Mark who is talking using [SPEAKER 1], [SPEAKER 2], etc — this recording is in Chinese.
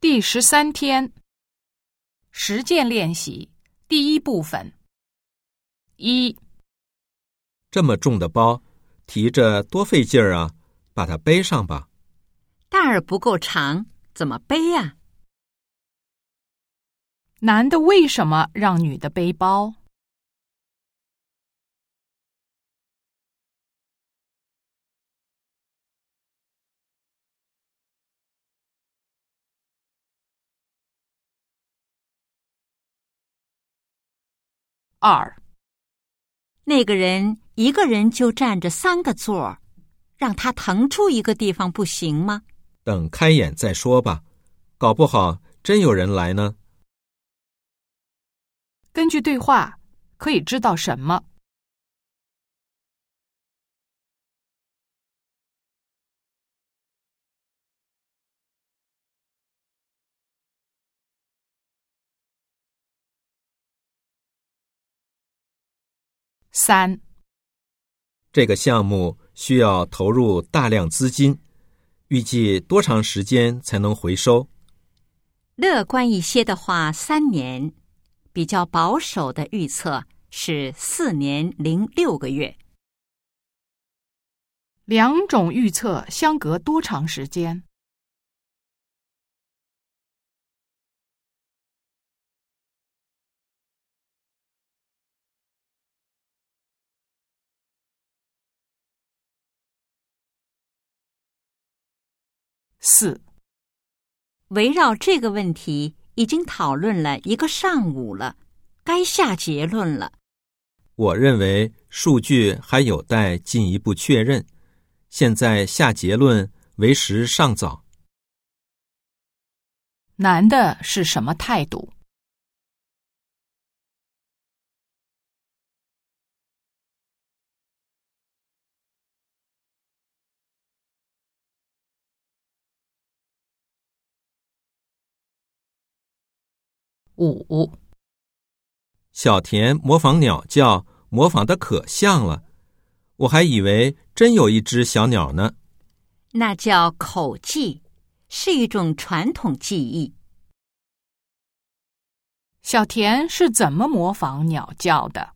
[SPEAKER 1] 第十三天，实践练习第一部分。一，
[SPEAKER 2] 这么重的包，提着多费劲儿啊！把它背上吧。
[SPEAKER 3] 带儿不够长，怎么背呀？
[SPEAKER 1] 男的为什么让女的背包？二，
[SPEAKER 3] 那个人一个人就占着三个座儿，让他腾出一个地方不行吗？
[SPEAKER 2] 等开演再说吧，搞不好真有人来呢。
[SPEAKER 1] 根据对话，可以知道什么？三，
[SPEAKER 2] 这个项目需要投入大量资金，预计多长时间才能回收？
[SPEAKER 3] 乐观一些的话，三年；比较保守的预测是四年零六个月。
[SPEAKER 1] 两种预测相隔多长时间？四，
[SPEAKER 3] 围绕这个问题已经讨论了一个上午了，该下结论了。
[SPEAKER 2] 我认为数据还有待进一步确认，现在下结论为时尚早。
[SPEAKER 1] 男的是什么态度？五，
[SPEAKER 2] 小田模仿鸟叫，模仿的可像了，我还以为真有一只小鸟呢。
[SPEAKER 3] 那叫口技，是一种传统技艺。
[SPEAKER 1] 小田是怎么模仿鸟叫的？